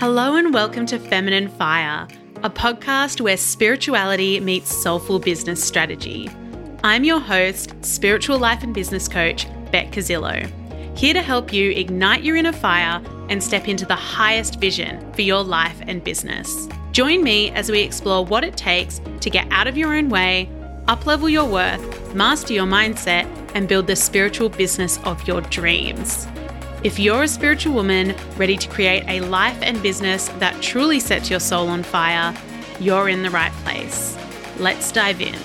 Hello and welcome to Feminine Fire, a podcast where spirituality meets soulful business strategy. I'm your host, spiritual life and business coach, Beck Casillo, here to help you ignite your inner fire and step into the highest vision for your life and business. Join me as we explore what it takes to get out of your own way, uplevel your worth, master your mindset, and build the spiritual business of your dreams. If you're a spiritual woman ready to create a life and business that truly sets your soul on fire, you're in the right place. Let's dive in.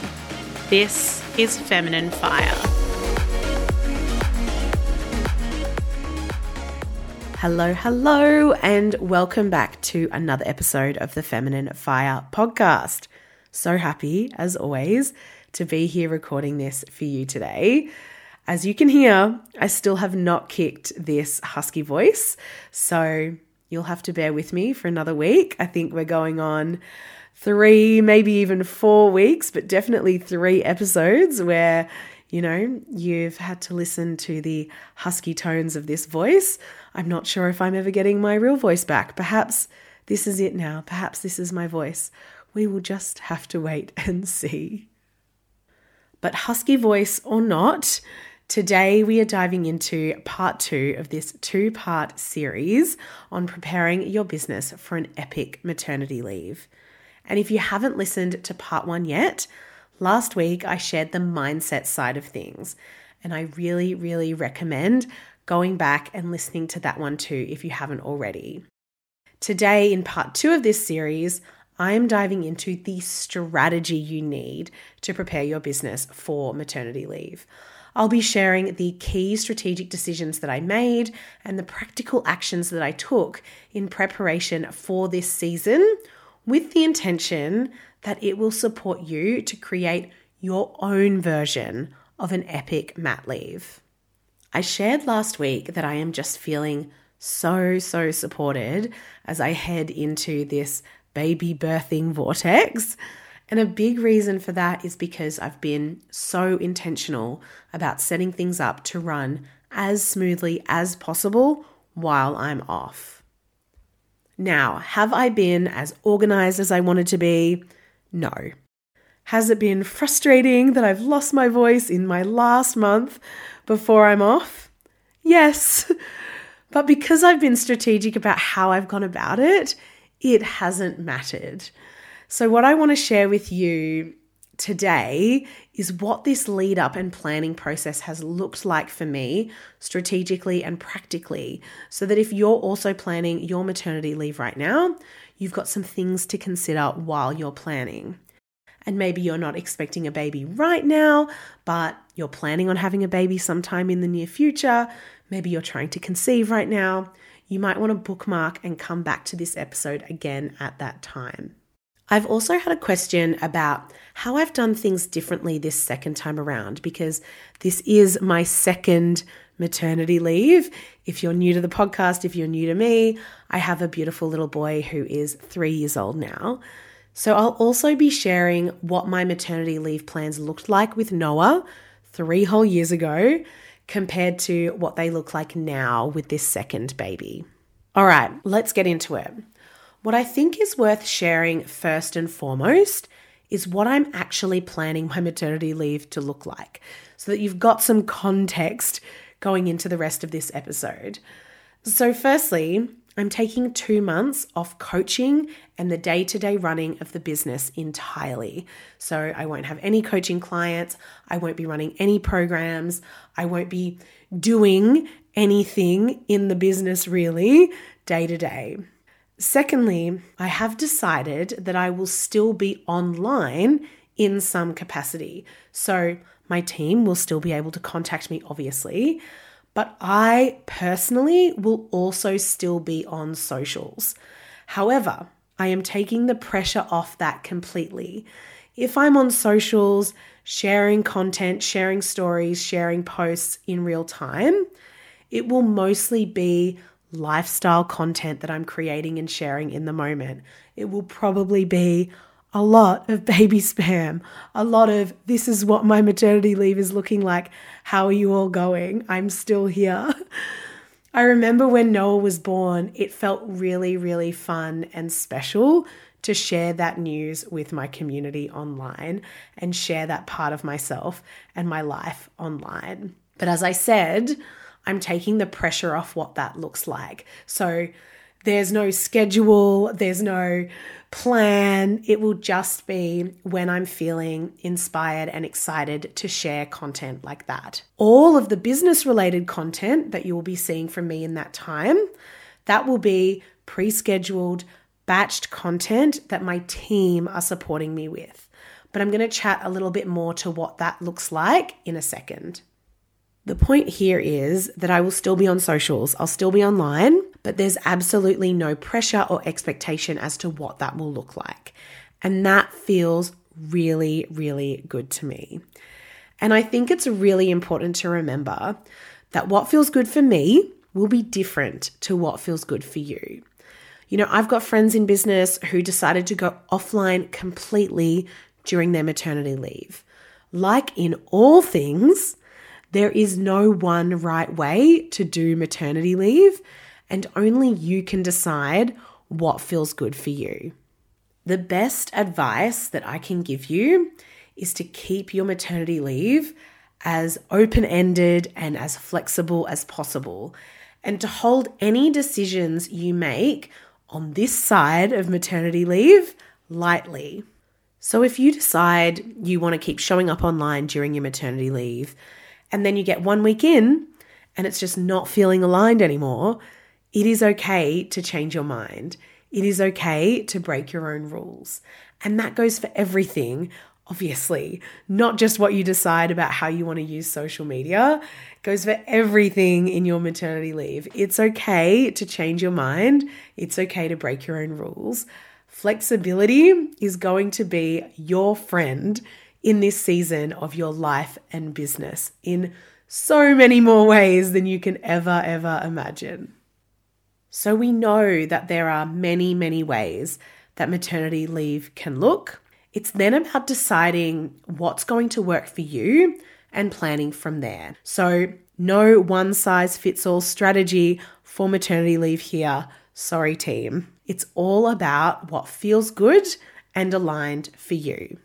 This is Feminine Fire. Hello, hello, and welcome back to another episode of the Feminine Fire podcast. So happy, as always, to be here recording this for you today. As you can hear, I still have not kicked this husky voice, so you'll have to bear with me for another week. I think we're going on three, maybe even four weeks, but definitely three episodes where, you know, you've had to listen to the husky tones of this voice. I'm not sure if I'm ever getting my real voice back. Perhaps this is it now. Perhaps this is my voice. We will just have to wait and see. But husky voice or not, Today, we are diving into part two of this two part series on preparing your business for an epic maternity leave. And if you haven't listened to part one yet, last week I shared the mindset side of things. And I really, really recommend going back and listening to that one too if you haven't already. Today, in part two of this series, I am diving into the strategy you need to prepare your business for maternity leave. I'll be sharing the key strategic decisions that I made and the practical actions that I took in preparation for this season with the intention that it will support you to create your own version of an epic mat leave. I shared last week that I am just feeling so, so supported as I head into this baby birthing vortex. And a big reason for that is because I've been so intentional about setting things up to run as smoothly as possible while I'm off. Now, have I been as organized as I wanted to be? No. Has it been frustrating that I've lost my voice in my last month before I'm off? Yes. But because I've been strategic about how I've gone about it, it hasn't mattered. So, what I want to share with you today is what this lead up and planning process has looked like for me strategically and practically. So that if you're also planning your maternity leave right now, you've got some things to consider while you're planning. And maybe you're not expecting a baby right now, but you're planning on having a baby sometime in the near future. Maybe you're trying to conceive right now. You might want to bookmark and come back to this episode again at that time. I've also had a question about how I've done things differently this second time around because this is my second maternity leave. If you're new to the podcast, if you're new to me, I have a beautiful little boy who is three years old now. So I'll also be sharing what my maternity leave plans looked like with Noah three whole years ago compared to what they look like now with this second baby. All right, let's get into it. What I think is worth sharing first and foremost is what I'm actually planning my maternity leave to look like so that you've got some context going into the rest of this episode. So, firstly, I'm taking two months off coaching and the day to day running of the business entirely. So, I won't have any coaching clients, I won't be running any programs, I won't be doing anything in the business really day to day. Secondly, I have decided that I will still be online in some capacity. So my team will still be able to contact me, obviously, but I personally will also still be on socials. However, I am taking the pressure off that completely. If I'm on socials, sharing content, sharing stories, sharing posts in real time, it will mostly be lifestyle content that I'm creating and sharing in the moment. It will probably be a lot of baby spam, a lot of this is what my maternity leave is looking like. How are you all going? I'm still here. I remember when Noah was born, it felt really, really fun and special to share that news with my community online and share that part of myself and my life online. But as I said, I'm taking the pressure off what that looks like. So there's no schedule, there's no plan. It will just be when I'm feeling inspired and excited to share content like that. All of the business related content that you will be seeing from me in that time, that will be pre scheduled, batched content that my team are supporting me with. But I'm going to chat a little bit more to what that looks like in a second. The point here is that I will still be on socials, I'll still be online, but there's absolutely no pressure or expectation as to what that will look like. And that feels really, really good to me. And I think it's really important to remember that what feels good for me will be different to what feels good for you. You know, I've got friends in business who decided to go offline completely during their maternity leave. Like in all things, there is no one right way to do maternity leave, and only you can decide what feels good for you. The best advice that I can give you is to keep your maternity leave as open ended and as flexible as possible, and to hold any decisions you make on this side of maternity leave lightly. So, if you decide you want to keep showing up online during your maternity leave, and then you get one week in and it's just not feeling aligned anymore, it is okay to change your mind. It is okay to break your own rules. And that goes for everything, obviously, not just what you decide about how you want to use social media, it goes for everything in your maternity leave. It's okay to change your mind, it's okay to break your own rules. Flexibility is going to be your friend in this season of your life and business in so many more ways than you can ever, ever imagine. So, we know that there are many, many ways that maternity leave can look. It's then about deciding what's going to work for you and planning from there. So, no one size fits all strategy for maternity leave here. Sorry, team. It's all about what feels good and aligned for you.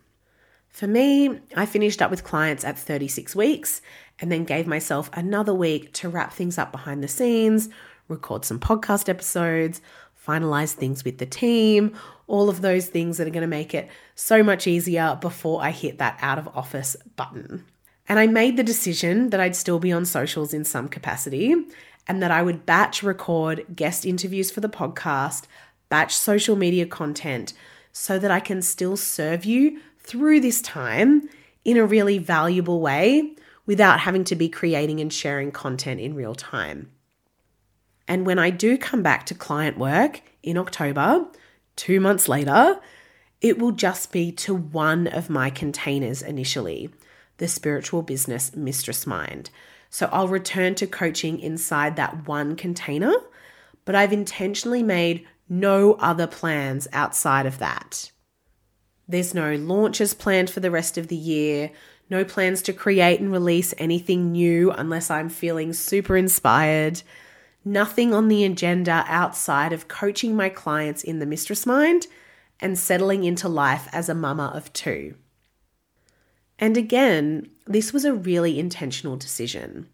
For me, I finished up with clients at 36 weeks and then gave myself another week to wrap things up behind the scenes, record some podcast episodes, finalize things with the team, all of those things that are going to make it so much easier before I hit that out of office button. And I made the decision that I'd still be on socials in some capacity and that I would batch record guest interviews for the podcast, batch social media content so that I can still serve you through this time in a really valuable way without having to be creating and sharing content in real time. And when I do come back to client work in October, two months later, it will just be to one of my containers initially, the spiritual business mistress mind. So I'll return to coaching inside that one container, but I've intentionally made no other plans outside of that. There's no launches planned for the rest of the year, no plans to create and release anything new unless I'm feeling super inspired. Nothing on the agenda outside of coaching my clients in the mistress mind and settling into life as a mama of two. And again, this was a really intentional decision.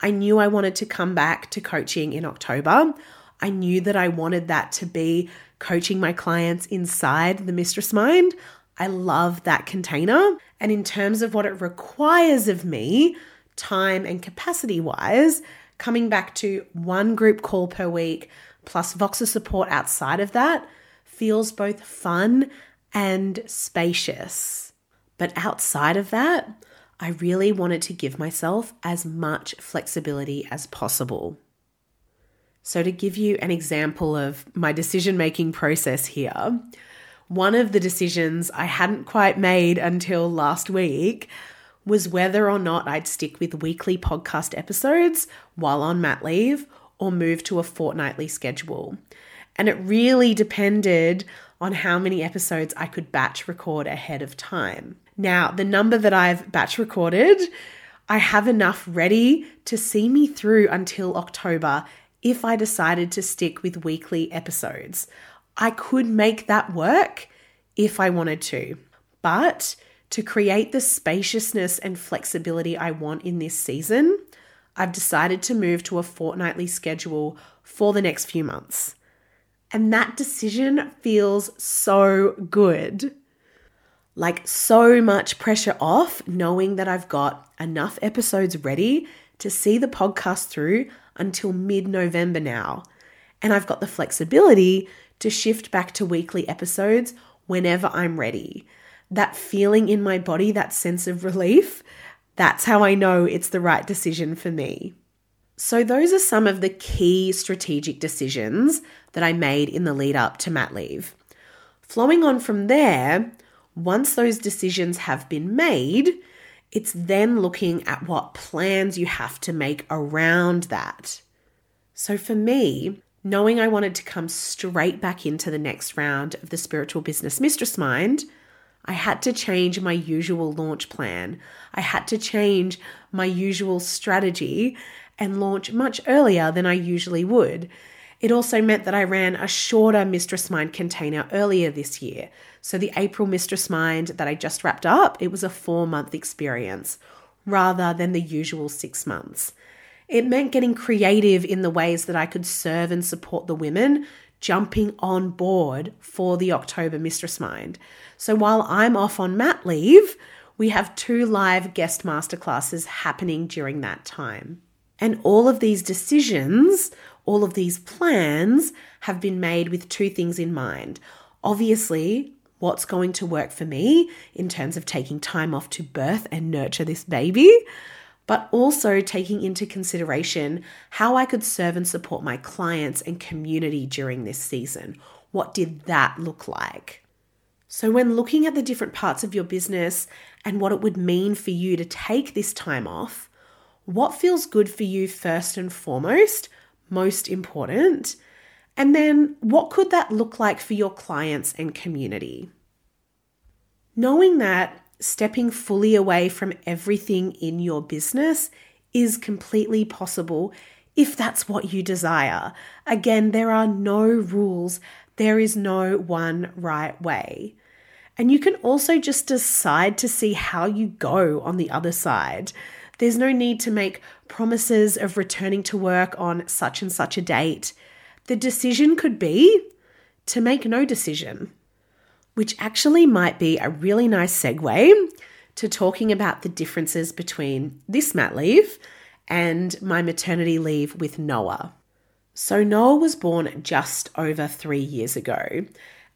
I knew I wanted to come back to coaching in October. I knew that I wanted that to be coaching my clients inside the mistress mind. I love that container. And in terms of what it requires of me, time and capacity wise, coming back to one group call per week plus Voxer support outside of that feels both fun and spacious. But outside of that, I really wanted to give myself as much flexibility as possible. So, to give you an example of my decision making process here, one of the decisions I hadn't quite made until last week was whether or not I'd stick with weekly podcast episodes while on mat leave or move to a fortnightly schedule. And it really depended on how many episodes I could batch record ahead of time. Now, the number that I've batch recorded, I have enough ready to see me through until October if I decided to stick with weekly episodes. I could make that work if I wanted to. But to create the spaciousness and flexibility I want in this season, I've decided to move to a fortnightly schedule for the next few months. And that decision feels so good. Like, so much pressure off, knowing that I've got enough episodes ready to see the podcast through until mid November now. And I've got the flexibility to shift back to weekly episodes whenever I'm ready. That feeling in my body, that sense of relief, that's how I know it's the right decision for me. So, those are some of the key strategic decisions that I made in the lead up to mat leave. Flowing on from there, once those decisions have been made, it's then looking at what plans you have to make around that. So, for me, knowing I wanted to come straight back into the next round of the Spiritual Business Mistress Mind, I had to change my usual launch plan. I had to change my usual strategy and launch much earlier than I usually would. It also meant that I ran a shorter Mistress Mind container earlier this year. So the April Mistress Mind that I just wrapped up, it was a four month experience rather than the usual six months. It meant getting creative in the ways that I could serve and support the women jumping on board for the October Mistress Mind. So while I'm off on mat leave, we have two live guest masterclasses happening during that time. And all of these decisions, all of these plans have been made with two things in mind. Obviously, what's going to work for me in terms of taking time off to birth and nurture this baby, but also taking into consideration how I could serve and support my clients and community during this season. What did that look like? So, when looking at the different parts of your business and what it would mean for you to take this time off, what feels good for you first and foremost, most important? And then what could that look like for your clients and community? Knowing that stepping fully away from everything in your business is completely possible if that's what you desire. Again, there are no rules, there is no one right way. And you can also just decide to see how you go on the other side. There's no need to make promises of returning to work on such and such a date. The decision could be to make no decision, which actually might be a really nice segue to talking about the differences between this mat leave and my maternity leave with Noah. So, Noah was born just over three years ago,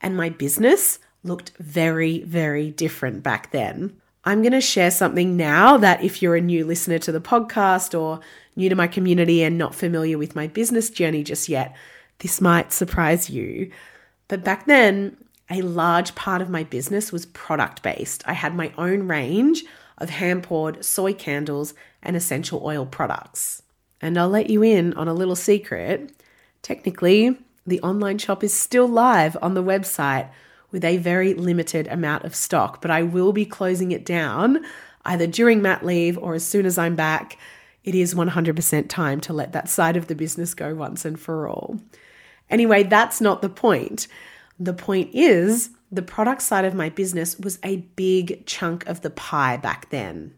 and my business looked very, very different back then. I'm going to share something now that if you're a new listener to the podcast or new to my community and not familiar with my business journey just yet, this might surprise you. But back then, a large part of my business was product based. I had my own range of hand poured soy candles and essential oil products. And I'll let you in on a little secret. Technically, the online shop is still live on the website with a very limited amount of stock, but I will be closing it down either during mat leave or as soon as I'm back. It is 100% time to let that side of the business go once and for all. Anyway, that's not the point. The point is, the product side of my business was a big chunk of the pie back then.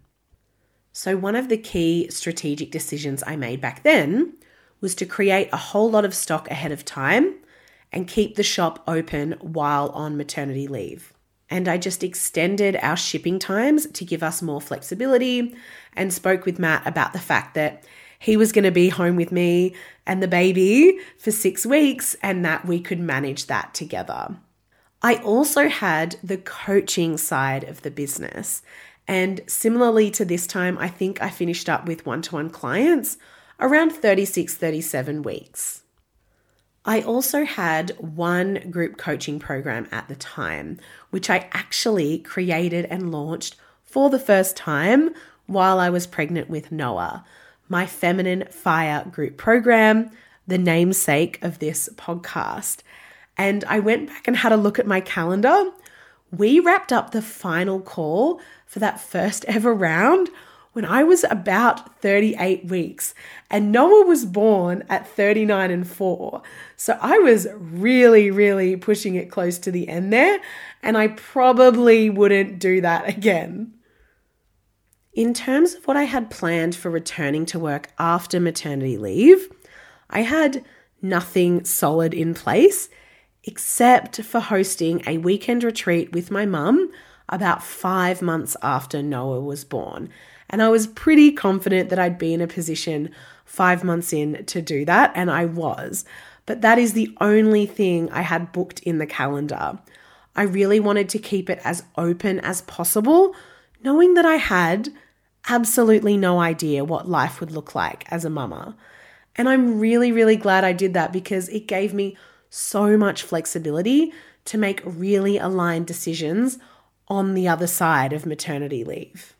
So, one of the key strategic decisions I made back then was to create a whole lot of stock ahead of time and keep the shop open while on maternity leave. And I just extended our shipping times to give us more flexibility and spoke with Matt about the fact that he was going to be home with me and the baby for six weeks and that we could manage that together. I also had the coaching side of the business. And similarly to this time, I think I finished up with one to one clients around 36, 37 weeks. I also had one group coaching program at the time, which I actually created and launched for the first time while I was pregnant with Noah. My Feminine Fire group program, the namesake of this podcast. And I went back and had a look at my calendar. We wrapped up the final call for that first ever round when I was about 38 weeks and Noah was born at 39 and 4. So I was really, really pushing it close to the end there, and I probably wouldn't do that again. In terms of what I had planned for returning to work after maternity leave, I had nothing solid in place except for hosting a weekend retreat with my mum about five months after Noah was born. And I was pretty confident that I'd be in a position five months in to do that, and I was. But that is the only thing I had booked in the calendar. I really wanted to keep it as open as possible, knowing that I had absolutely no idea what life would look like as a mama. And I'm really, really glad I did that because it gave me so much flexibility to make really aligned decisions on the other side of maternity leave.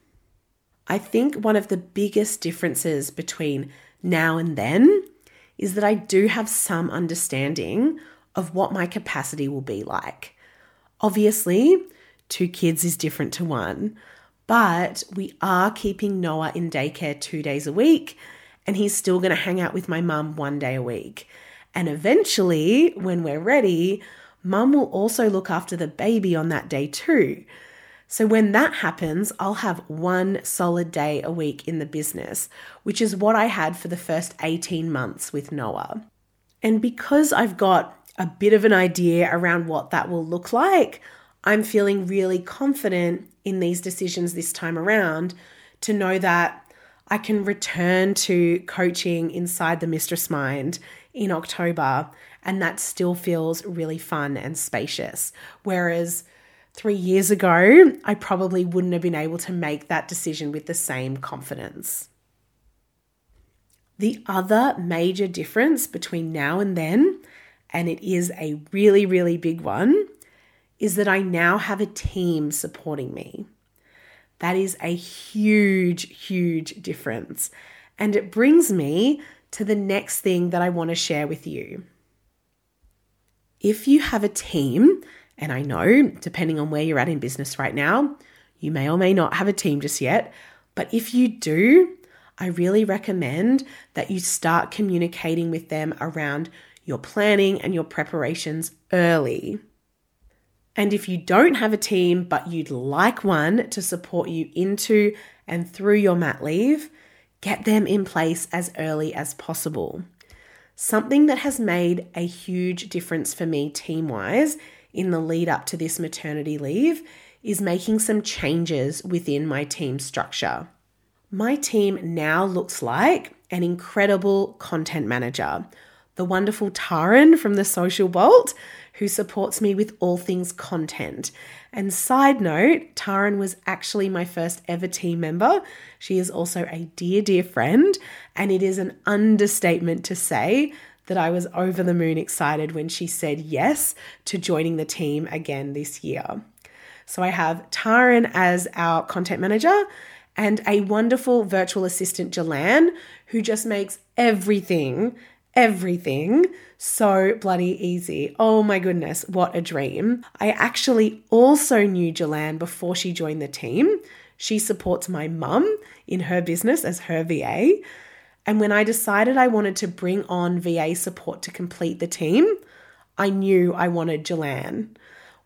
I think one of the biggest differences between now and then is that I do have some understanding of what my capacity will be like. Obviously, two kids is different to one, but we are keeping Noah in daycare two days a week, and he's still going to hang out with my mum one day a week. And eventually, when we're ready, mum will also look after the baby on that day too. So when that happens, I'll have one solid day a week in the business, which is what I had for the first 18 months with Noah. And because I've got a bit of an idea around what that will look like, I'm feeling really confident in these decisions this time around to know that I can return to coaching inside the mistress mind in October and that still feels really fun and spacious. Whereas three years ago, I probably wouldn't have been able to make that decision with the same confidence. The other major difference between now and then, and it is a really, really big one, is that I now have a team supporting me. That is a huge, huge difference. And it brings me to the next thing that I want to share with you. If you have a team and I know, depending on where you're at in business right now, you may or may not have a team just yet. But if you do, I really recommend that you start communicating with them around your planning and your preparations early. And if you don't have a team, but you'd like one to support you into and through your mat leave, get them in place as early as possible. Something that has made a huge difference for me team wise in the lead up to this maternity leave is making some changes within my team structure. My team now looks like an incredible content manager, the wonderful Taran from the Social Bolt, who supports me with all things content. And side note, Taran was actually my first ever team member. She is also a dear, dear friend, and it is an understatement to say that I was over the moon excited when she said yes to joining the team again this year. So I have Taran as our content manager and a wonderful virtual assistant, Jalan, who just makes everything, everything so bloody easy. Oh my goodness, what a dream. I actually also knew Jalan before she joined the team. She supports my mum in her business as her VA. And when I decided I wanted to bring on VA support to complete the team, I knew I wanted Jalan.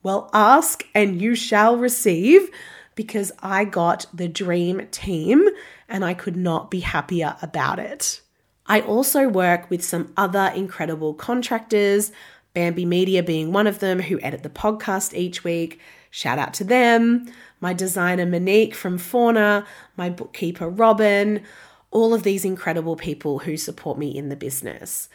Well, ask and you shall receive because I got the dream team and I could not be happier about it. I also work with some other incredible contractors, Bambi Media being one of them, who edit the podcast each week. Shout out to them. My designer Monique from Fauna, my bookkeeper Robin, all of these incredible people who support me in the business.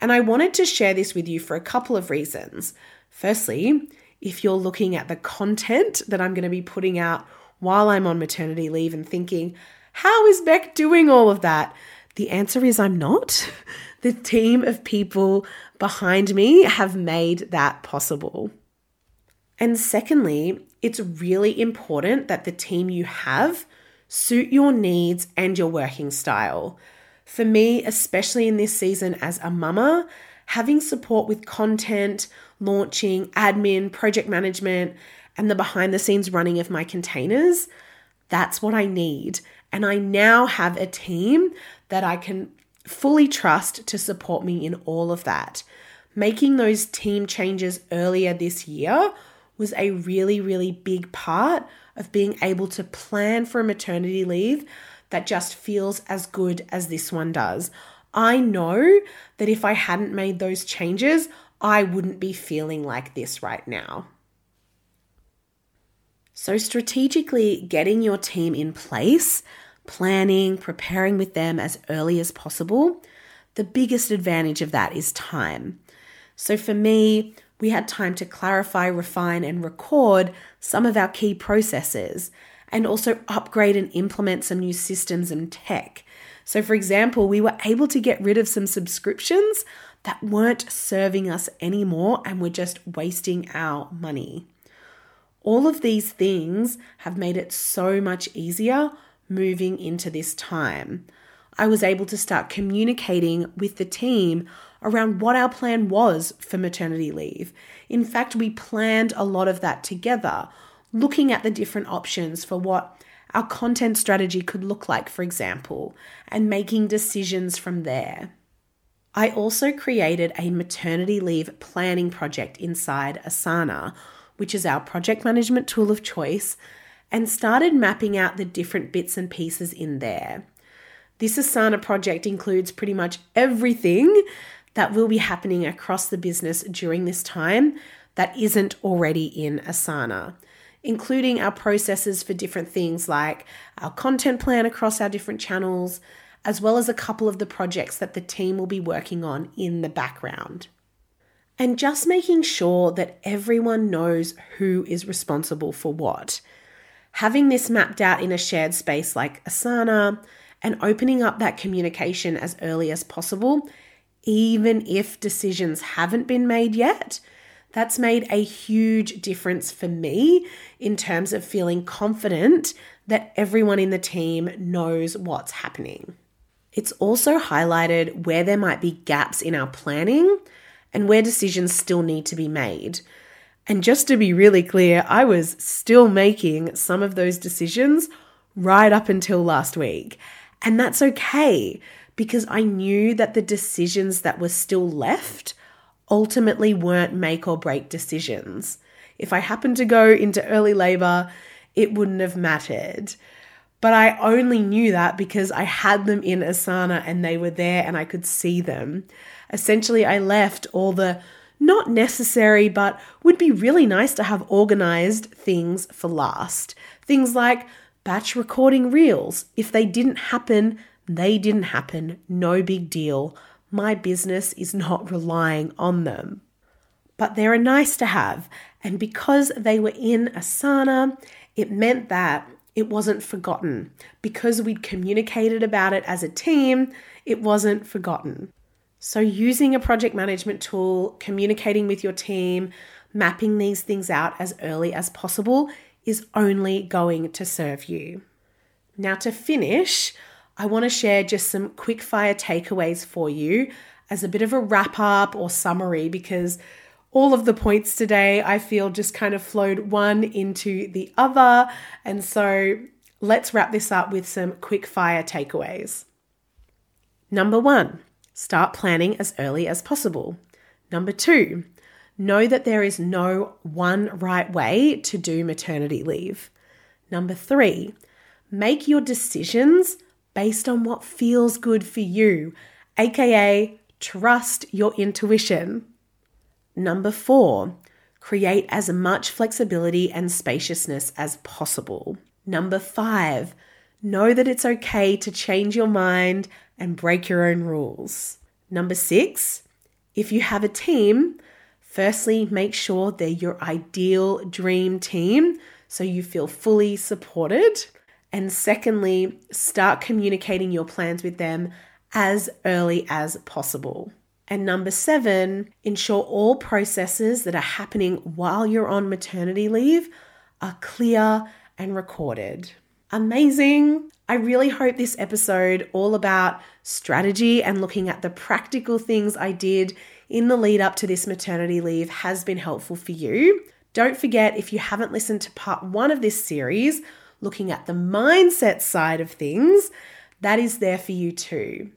And I wanted to share this with you for a couple of reasons. Firstly, if you're looking at the content that I'm going to be putting out while I'm on maternity leave and thinking, how is Beck doing all of that? The answer is I'm not. The team of people behind me have made that possible. And secondly, it's really important that the team you have suit your needs and your working style. For me, especially in this season as a mama, having support with content, launching, admin, project management, and the behind the scenes running of my containers That's what I need. And I now have a team that I can fully trust to support me in all of that. Making those team changes earlier this year was a really, really big part of being able to plan for a maternity leave that just feels as good as this one does. I know that if I hadn't made those changes, I wouldn't be feeling like this right now. So, strategically getting your team in place, planning, preparing with them as early as possible, the biggest advantage of that is time. So, for me, we had time to clarify, refine, and record some of our key processes and also upgrade and implement some new systems and tech. So, for example, we were able to get rid of some subscriptions that weren't serving us anymore and were just wasting our money. All of these things have made it so much easier moving into this time. I was able to start communicating with the team around what our plan was for maternity leave. In fact, we planned a lot of that together, looking at the different options for what our content strategy could look like, for example, and making decisions from there. I also created a maternity leave planning project inside Asana, which is our project management tool of choice, and started mapping out the different bits and pieces in there. This Asana project includes pretty much everything that will be happening across the business during this time that isn't already in Asana, including our processes for different things like our content plan across our different channels, as well as a couple of the projects that the team will be working on in the background. And just making sure that everyone knows who is responsible for what. Having this mapped out in a shared space like Asana and opening up that communication as early as possible even if decisions haven't been made yet. That's made a huge difference for me in terms of feeling confident that everyone in the team knows what's happening. It's also highlighted where there might be gaps in our planning and where decisions still need to be made. And just to be really clear, I was still making some of those decisions right up until last week. And that's okay because I knew that the decisions that were still left ultimately weren't make or break decisions. If I happened to go into early labor, it wouldn't have mattered. But I only knew that because I had them in Asana and they were there and I could see them. Essentially, I left all the not necessary, but would be really nice to have organized things for last. Things like batch recording reels. If they didn't happen, they didn't happen, no big deal. My business is not relying on them. But they're a nice to have, and because they were in Asana, it meant that it wasn't forgotten. Because we'd communicated about it as a team, it wasn't forgotten. So, using a project management tool, communicating with your team, mapping these things out as early as possible is only going to serve you. Now, to finish, I want to share just some quick fire takeaways for you as a bit of a wrap up or summary because all of the points today I feel just kind of flowed one into the other. And so let's wrap this up with some quick fire takeaways. Number one, start planning as early as possible. Number two, know that there is no one right way to do maternity leave. Number three, make your decisions based on what feels good for you, aka trust your intuition. Number four, create as much flexibility and spaciousness as possible. Number five, know that it's okay to change your mind and break your own rules. Number six, if you have a team, firstly, make sure they're your ideal dream team so you feel fully supported. And secondly, start communicating your plans with them as early as possible. And number seven, ensure all processes that are happening while you're on maternity leave are clear and recorded. Amazing. I really hope this episode, all about strategy and looking at the practical things I did in the lead up to this maternity leave, has been helpful for you. Don't forget, if you haven't listened to part one of this series, looking at the mindset side of things, that is there for you too.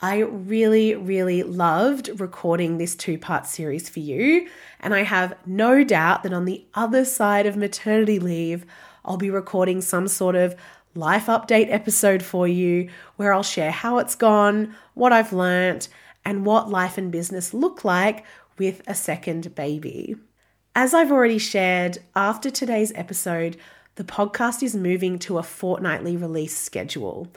I really, really loved recording this two part series for you, and I have no doubt that on the other side of maternity leave, I'll be recording some sort of life update episode for you where I'll share how it's gone, what I've learnt, and what life and business look like with a second baby. As I've already shared, after today's episode, the podcast is moving to a fortnightly release schedule.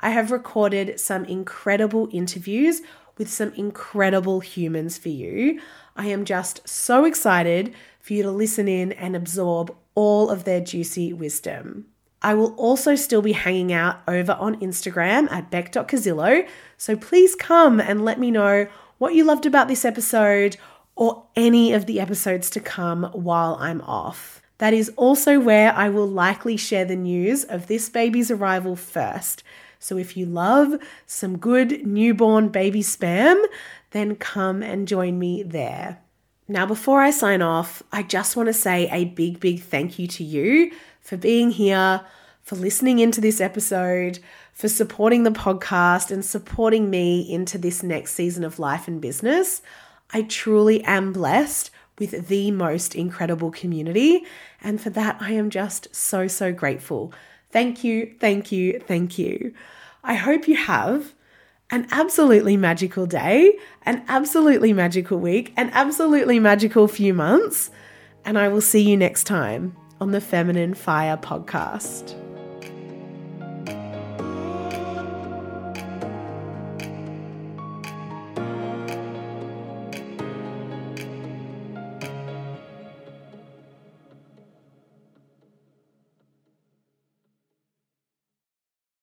I have recorded some incredible interviews with some incredible humans for you. I am just so excited for you to listen in and absorb all of their juicy wisdom. I will also still be hanging out over on Instagram at beck.cazillo, so please come and let me know what you loved about this episode or any of the episodes to come while I'm off. That is also where I will likely share the news of this baby's arrival first. So if you love some good newborn baby spam, then come and join me there. Now, before I sign off, I just want to say a big, big thank you to you for being here, for listening into this episode, for supporting the podcast and supporting me into this next season of life and business. I truly am blessed with the most incredible community. And for that, I am just so, so grateful. Thank you, thank you, thank you. I hope you have an absolutely magical day, an absolutely magical week, an absolutely magical few months. And I will see you next time on the Feminine Fire podcast.